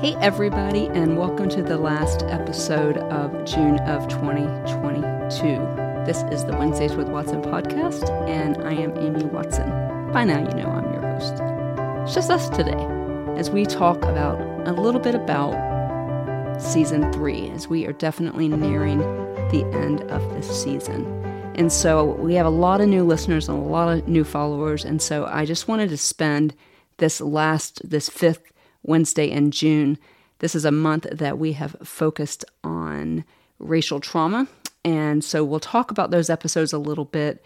Hey, everybody, and welcome to the last episode of June of 2022. This is the Wednesdays with Watson podcast, and I am Amy Watson. By now, you know I'm your host. It's just us today as we talk about a little bit about season three, as we are definitely nearing the end of this season. And so we have a lot of new listeners and a lot of new followers. And so I just wanted to spend this last, this fifth Wednesday in June. This is a month that we have focused on racial trauma. And so we'll talk about those episodes a little bit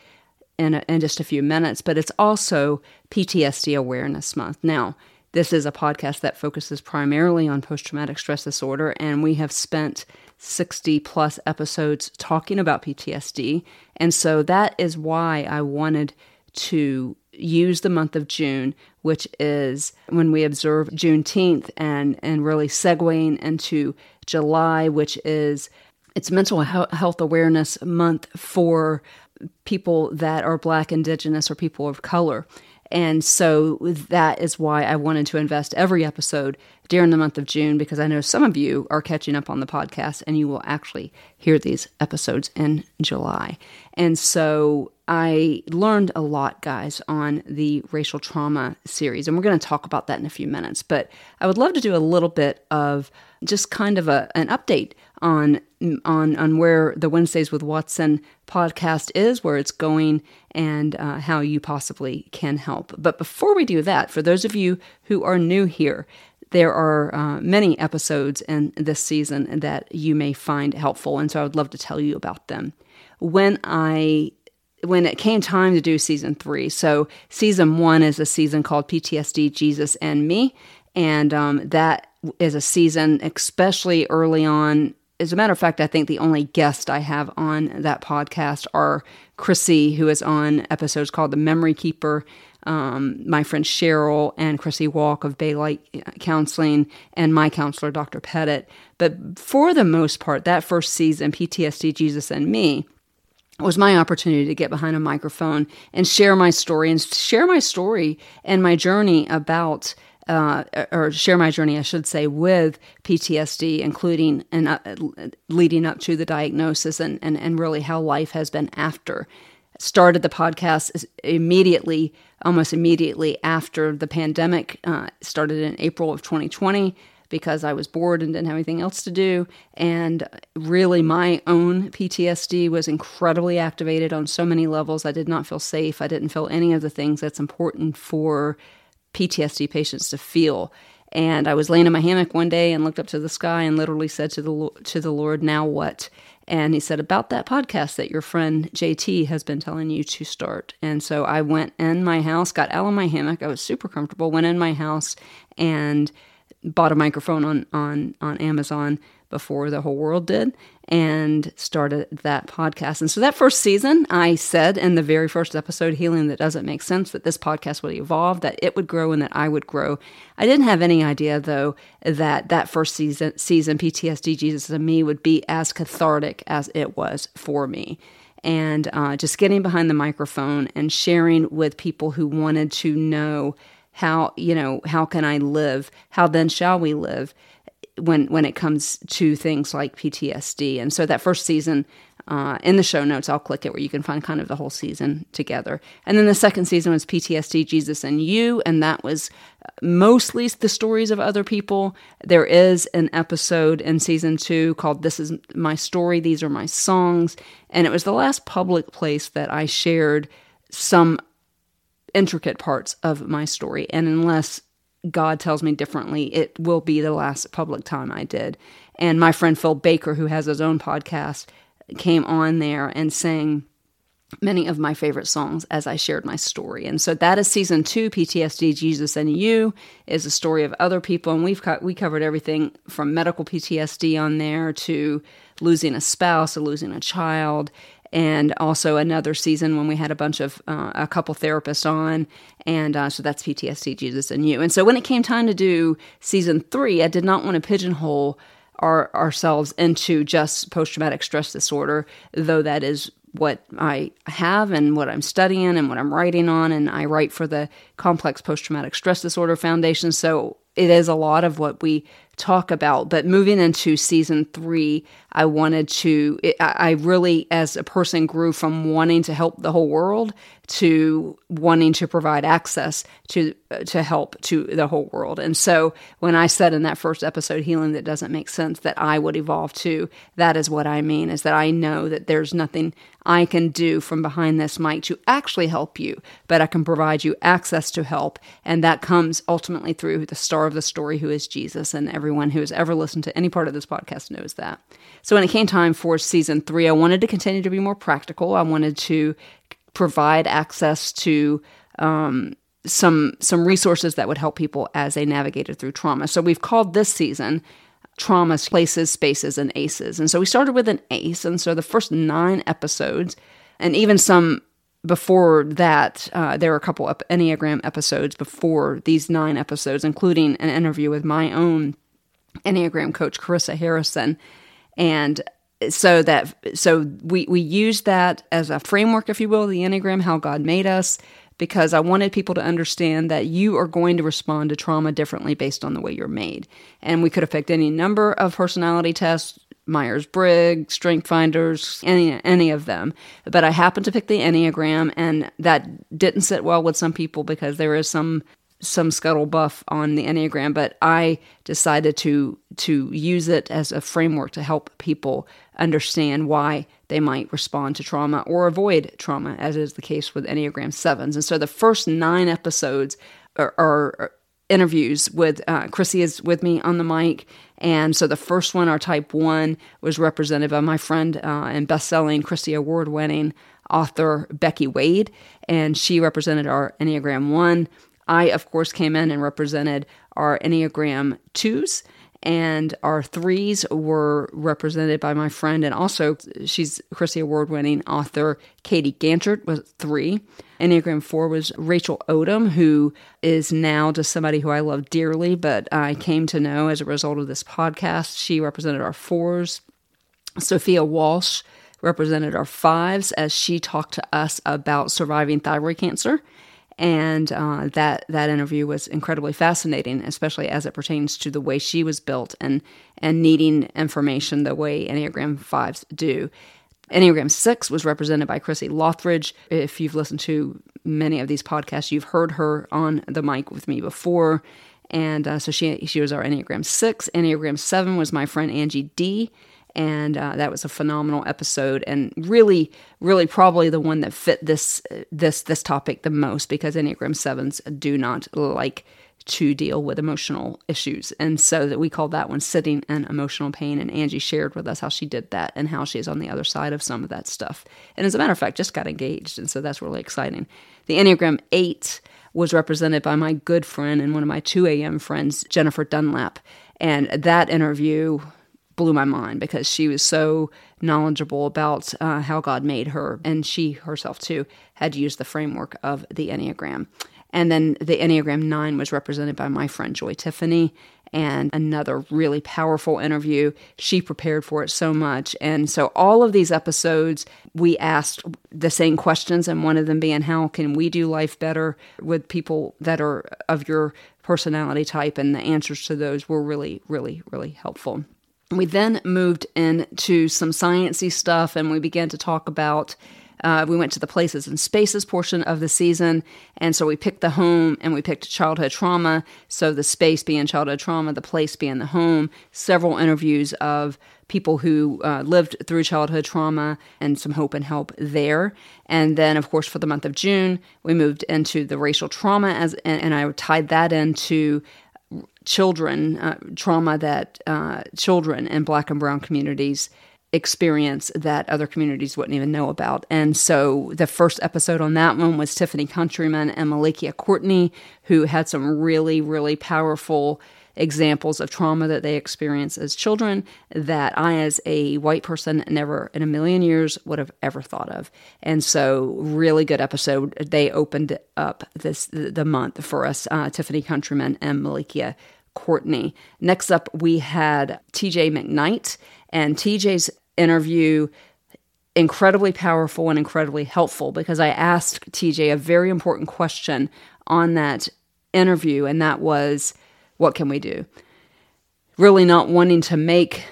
in, a, in just a few minutes, but it's also PTSD Awareness Month. Now, this is a podcast that focuses primarily on post traumatic stress disorder, and we have spent 60 plus episodes talking about PTSD. And so that is why I wanted to use the month of June, which is when we observe Juneteenth, and, and really segueing into July, which is it's mental health awareness month for people that are black indigenous or people of color and so that is why I wanted to invest every episode during the month of June because I know some of you are catching up on the podcast and you will actually hear these episodes in July. And so I learned a lot, guys, on the racial trauma series. And we're going to talk about that in a few minutes. But I would love to do a little bit of just kind of a, an update on on on where the Wednesdays with Watson podcast is, where it's going, and uh, how you possibly can help. But before we do that, for those of you who are new here, there are uh, many episodes in this season that you may find helpful, and so I would love to tell you about them. When I when it came time to do season three, so season one is a season called PTSD, Jesus and Me, and um, that is a season, especially early on as a matter of fact, I think the only guest I have on that podcast are Chrissy, who is on episodes called The Memory Keeper, um, my friend Cheryl, and Chrissy Walk of Baylight Counseling, and my counselor, Dr. Pettit. But for the most part, that first season, PTSD, Jesus, and Me, was my opportunity to get behind a microphone and share my story and share my story and my journey about uh, or share my journey, I should say, with PTSD, including and uh, leading up to the diagnosis and, and, and really how life has been after. Started the podcast immediately, almost immediately after the pandemic uh, started in April of 2020 because I was bored and didn't have anything else to do. And really, my own PTSD was incredibly activated on so many levels. I did not feel safe. I didn't feel any of the things that's important for PTSD patients to feel. And I was laying in my hammock one day and looked up to the sky and literally said to the to the Lord, "Now what?" And he said about that podcast that your friend JT has been telling you to start. And so I went in my house, got out of my hammock. I was super comfortable. Went in my house and bought a microphone on on on Amazon before the whole world did and started that podcast. And so that first season, I said in the very first episode, Healing That Doesn't Make Sense, that this podcast would evolve, that it would grow, and that I would grow. I didn't have any idea, though, that that first season, season PTSD Jesus and Me would be as cathartic as it was for me. And uh, just getting behind the microphone and sharing with people who wanted to know how, you know, how can I live? How then shall we live? When when it comes to things like PTSD. And so that first season, uh, in the show notes, I'll click it where you can find kind of the whole season together. And then the second season was PTSD, Jesus, and You, and that was mostly the stories of other people. There is an episode in season two called This Is My Story, These Are My Songs. And it was the last public place that I shared some intricate parts of my story. And unless God tells me differently, it will be the last public time I did. And my friend Phil Baker, who has his own podcast, came on there and sang many of my favorite songs as I shared my story. And so that is season two, PTSD, Jesus and You, is a story of other people. And we've got, we covered everything from medical PTSD on there to losing a spouse or losing a child and also another season when we had a bunch of uh, a couple therapists on and uh, so that's ptsd jesus and you and so when it came time to do season three i did not want to pigeonhole our, ourselves into just post-traumatic stress disorder though that is what I have and what I'm studying and what I'm writing on. And I write for the Complex Post Traumatic Stress Disorder Foundation. So it is a lot of what we talk about. But moving into season three, I wanted to, it, I really, as a person, grew from wanting to help the whole world to wanting to provide access to uh, to help to the whole world. And so when I said in that first episode healing that doesn't make sense that I would evolve to, that is what I mean is that I know that there's nothing I can do from behind this mic to actually help you, but I can provide you access to help and that comes ultimately through the star of the story who is Jesus and everyone who has ever listened to any part of this podcast knows that. So when it came time for season 3, I wanted to continue to be more practical. I wanted to provide access to um, some some resources that would help people as they navigated through trauma. So we've called this season traumas, places, spaces, and aces. And so we started with an ace, and so the first nine episodes, and even some before that, uh, there were a couple of Enneagram episodes before these nine episodes, including an interview with my own Enneagram coach, Carissa Harrison, and so that so we we use that as a framework if you will the enneagram how god made us because i wanted people to understand that you are going to respond to trauma differently based on the way you're made. And we could affect any number of personality tests myers-briggs strength finders any any of them. But i happened to pick the enneagram and that didn't sit well with some people because there is some some scuttlebuff on the Enneagram, but I decided to to use it as a framework to help people understand why they might respond to trauma or avoid trauma, as is the case with Enneagram sevens. And so the first nine episodes are, are interviews with uh, Chrissy is with me on the mic, and so the first one, our type one, was represented by my friend uh, and best-selling Christy Award-winning author Becky Wade, and she represented our Enneagram one. I, of course, came in and represented our Enneagram 2s, and our threes were represented by my friend and also she's Christy Award winning author Katie Ganshert was three. Enneagram four was Rachel Odom, who is now just somebody who I love dearly, but I came to know as a result of this podcast. She represented our fours. Sophia Walsh represented our fives as she talked to us about surviving thyroid cancer and uh, that that interview was incredibly fascinating, especially as it pertains to the way she was built and and needing information the way Enneagram fives do. Enneagram six was represented by Chrissy Lothridge. If you've listened to many of these podcasts, you've heard her on the mic with me before, and uh, so she she was our Enneagram six. Enneagram seven was my friend Angie D and uh, that was a phenomenal episode and really really probably the one that fit this this this topic the most because enneagram 7s do not like to deal with emotional issues. And so that we called that one sitting in emotional pain. And angie shared with us how she did that and how she is on the other side of some of that stuff. And as a matter of fact just got engaged. And so that's really exciting. The enneagram 8 was represented by my good friend and one of my 2 a.m friends jennifer dunlap. And that interview blew my mind because she was so knowledgeable about uh, how God made her, and she herself too had used the framework of the Enneagram. And then the Enneagram 9 was represented by my friend Joy Tiffany, and another really powerful interview. She prepared for it so much. And so, all of these episodes, we asked the same questions, and one of them being, How can we do life better with people that are of your personality type? And the answers to those were really, really, really helpful. We then moved into some sciency stuff and we began to talk about uh, we went to the places and spaces portion of the season. And so we picked the home and we picked childhood trauma. So the space being childhood trauma, the place being the home, several interviews of people who uh, lived through childhood trauma and some hope and help there. And then, of course, for the month of June, we moved into the racial trauma as, and, and I tied that into children, uh, trauma that uh, children in black and brown communities experience that other communities wouldn't even know about. And so the first episode on that one was Tiffany Countryman and Malikia Courtney, who had some really, really powerful examples of trauma that they experienced as children that I, as a white person, never in a million years would have ever thought of. And so, really good episode. They opened up this the month for us, uh, Tiffany Countryman and Malikia Courtney. Next up, we had TJ McKnight, and TJ's interview incredibly powerful and incredibly helpful because I asked TJ a very important question on that interview, and that was, What can we do? really not wanting to make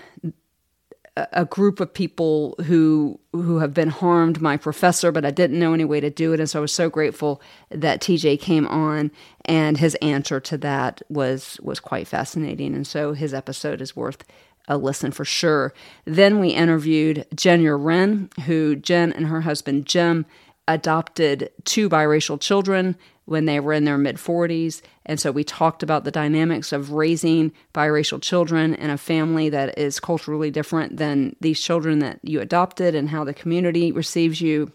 a group of people who who have been harmed my professor but I didn't know any way to do it and so I was so grateful that TJ came on and his answer to that was was quite fascinating and so his episode is worth a listen for sure. Then we interviewed Jen Wren, who Jen and her husband Jim adopted two biracial children when they were in their mid 40s. And so we talked about the dynamics of raising biracial children in a family that is culturally different than these children that you adopted and how the community receives you,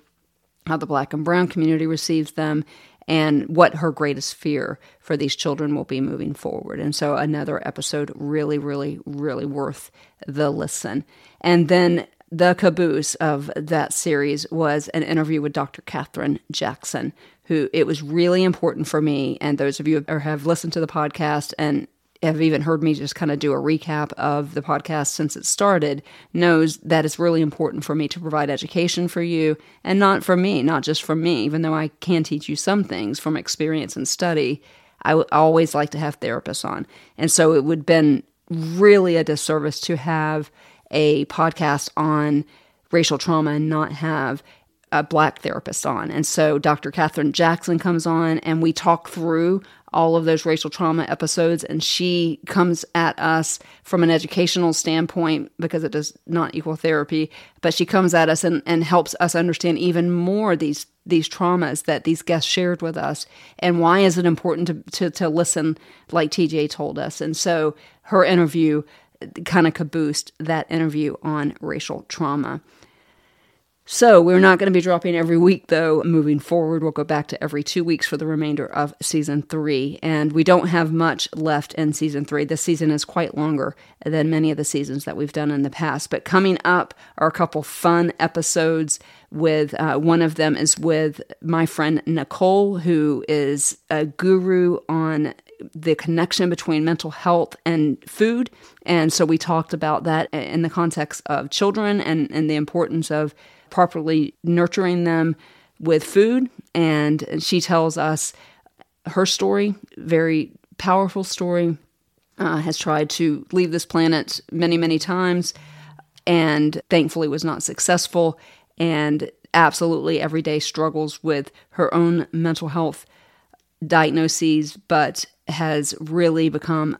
how the black and brown community receives them, and what her greatest fear for these children will be moving forward. And so another episode really, really, really worth the listen. And then the caboose of that series was an interview with Dr. Kathryn Jackson, who it was really important for me. And those of you who have listened to the podcast and have even heard me just kind of do a recap of the podcast since it started knows that it's really important for me to provide education for you and not for me, not just for me, even though I can teach you some things from experience and study. I w- always like to have therapists on. And so it would have been really a disservice to have a podcast on racial trauma and not have a black therapist on. And so Dr. Kathryn Jackson comes on and we talk through all of those racial trauma episodes and she comes at us from an educational standpoint because it does not equal therapy, but she comes at us and, and helps us understand even more these these traumas that these guests shared with us and why is it important to, to, to listen like TJ told us. And so her interview kind of caboosed that interview on racial trauma. So, we're not going to be dropping every week, though. Moving forward, we'll go back to every two weeks for the remainder of season three. And we don't have much left in season three. This season is quite longer than many of the seasons that we've done in the past. But coming up are a couple fun episodes. With uh, one of them is with my friend Nicole, who is a guru on the connection between mental health and food. And so we talked about that in the context of children and, and the importance of properly nurturing them with food. And she tells us her story, very powerful story, uh, has tried to leave this planet many, many times and thankfully was not successful. And absolutely every day struggles with her own mental health diagnoses, but has really become,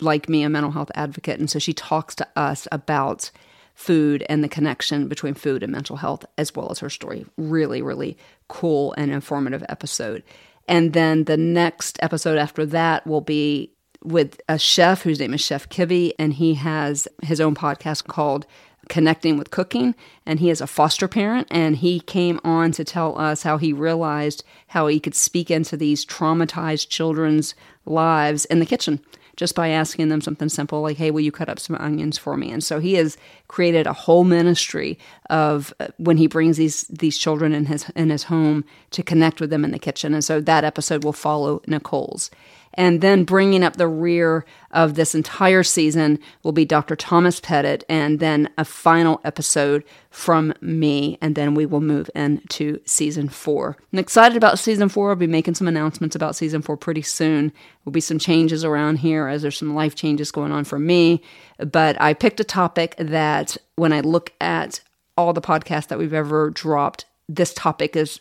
like me, a mental health advocate. And so she talks to us about food and the connection between food and mental health, as well as her story. Really, really cool and informative episode. And then the next episode after that will be with a chef whose name is Chef Kibby, and he has his own podcast called Connecting with Cooking. And he is a foster parent, and he came on to tell us how he realized how he could speak into these traumatized children's lives in the kitchen just by asking them something simple like, hey, will you cut up some onions for me? And so he has created a whole ministry of uh, when he brings these these children in his in his home to connect with them in the kitchen. And so that episode will follow Nicole's. And then bringing up the rear of this entire season will be Dr. Thomas Pettit, and then a final episode from me, and then we will move into season four. I'm excited about season four. I'll be making some announcements about season four pretty soon. There Will be some changes around here as there's some life changes going on for me. But I picked a topic that when I look at all the podcasts that we've ever dropped, this topic is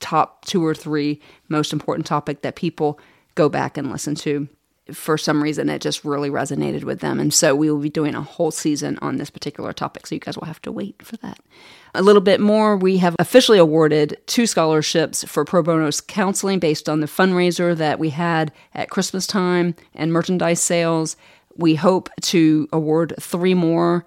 top two or three most important topic that people go back and listen to. For some reason, it just really resonated with them. And so we will be doing a whole season on this particular topic. So you guys will have to wait for that. A little bit more, we have officially awarded two scholarships for pro bono counseling based on the fundraiser that we had at Christmas time and merchandise sales. We hope to award three more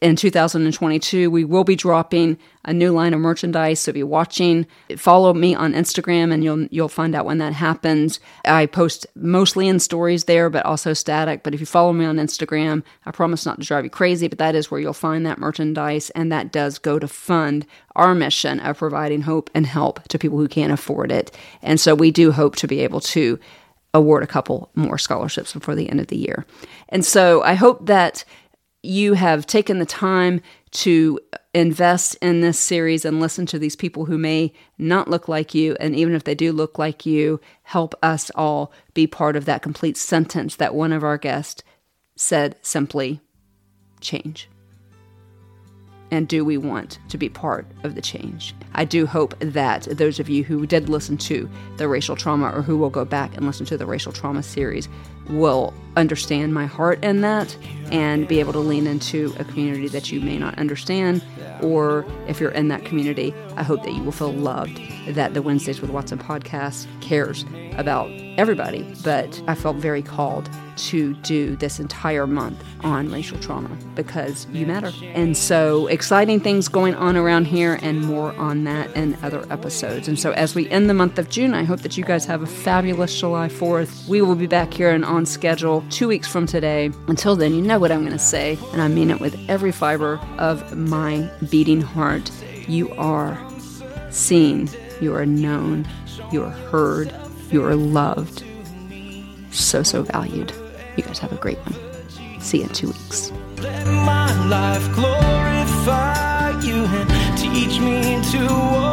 in 2022 we will be dropping a new line of merchandise so you're watching follow me on instagram and you'll you'll find out when that happens. I post mostly in stories there but also static. But if you follow me on instagram i promise not to drive you crazy but that is where you'll find that merchandise and that does go to fund our mission of providing hope and help to people who can't afford it. And so we do hope to be able to award a couple more scholarships before the end of the year. And so i hope that you have taken the time to invest in this series and listen to these people who may not look like you. And even if they do look like you, help us all be part of that complete sentence that one of our guests said simply, change. And do we want to be part of the change? I do hope that those of you who did listen to the racial trauma or who will go back and listen to the racial trauma series will understand my heart in that and be able to lean into a community that you may not understand. Or if you're in that community, I hope that you will feel loved, that the Wednesdays with Watson podcast cares about everybody. But I felt very called to do this entire month on racial trauma because you matter. And so exciting things going on around here and more on that in other episodes. And so as we end the month of June, I hope that you guys have a fabulous July 4th. We will be back here and on schedule two weeks from today. Until then, you know what I'm going to say, and I mean it with every fiber of my beating heart. You are seen, you are known, you are heard, you are loved. So, so valued. You guys have a great one. See you in two weeks. Let my life glorify you and teach me to walk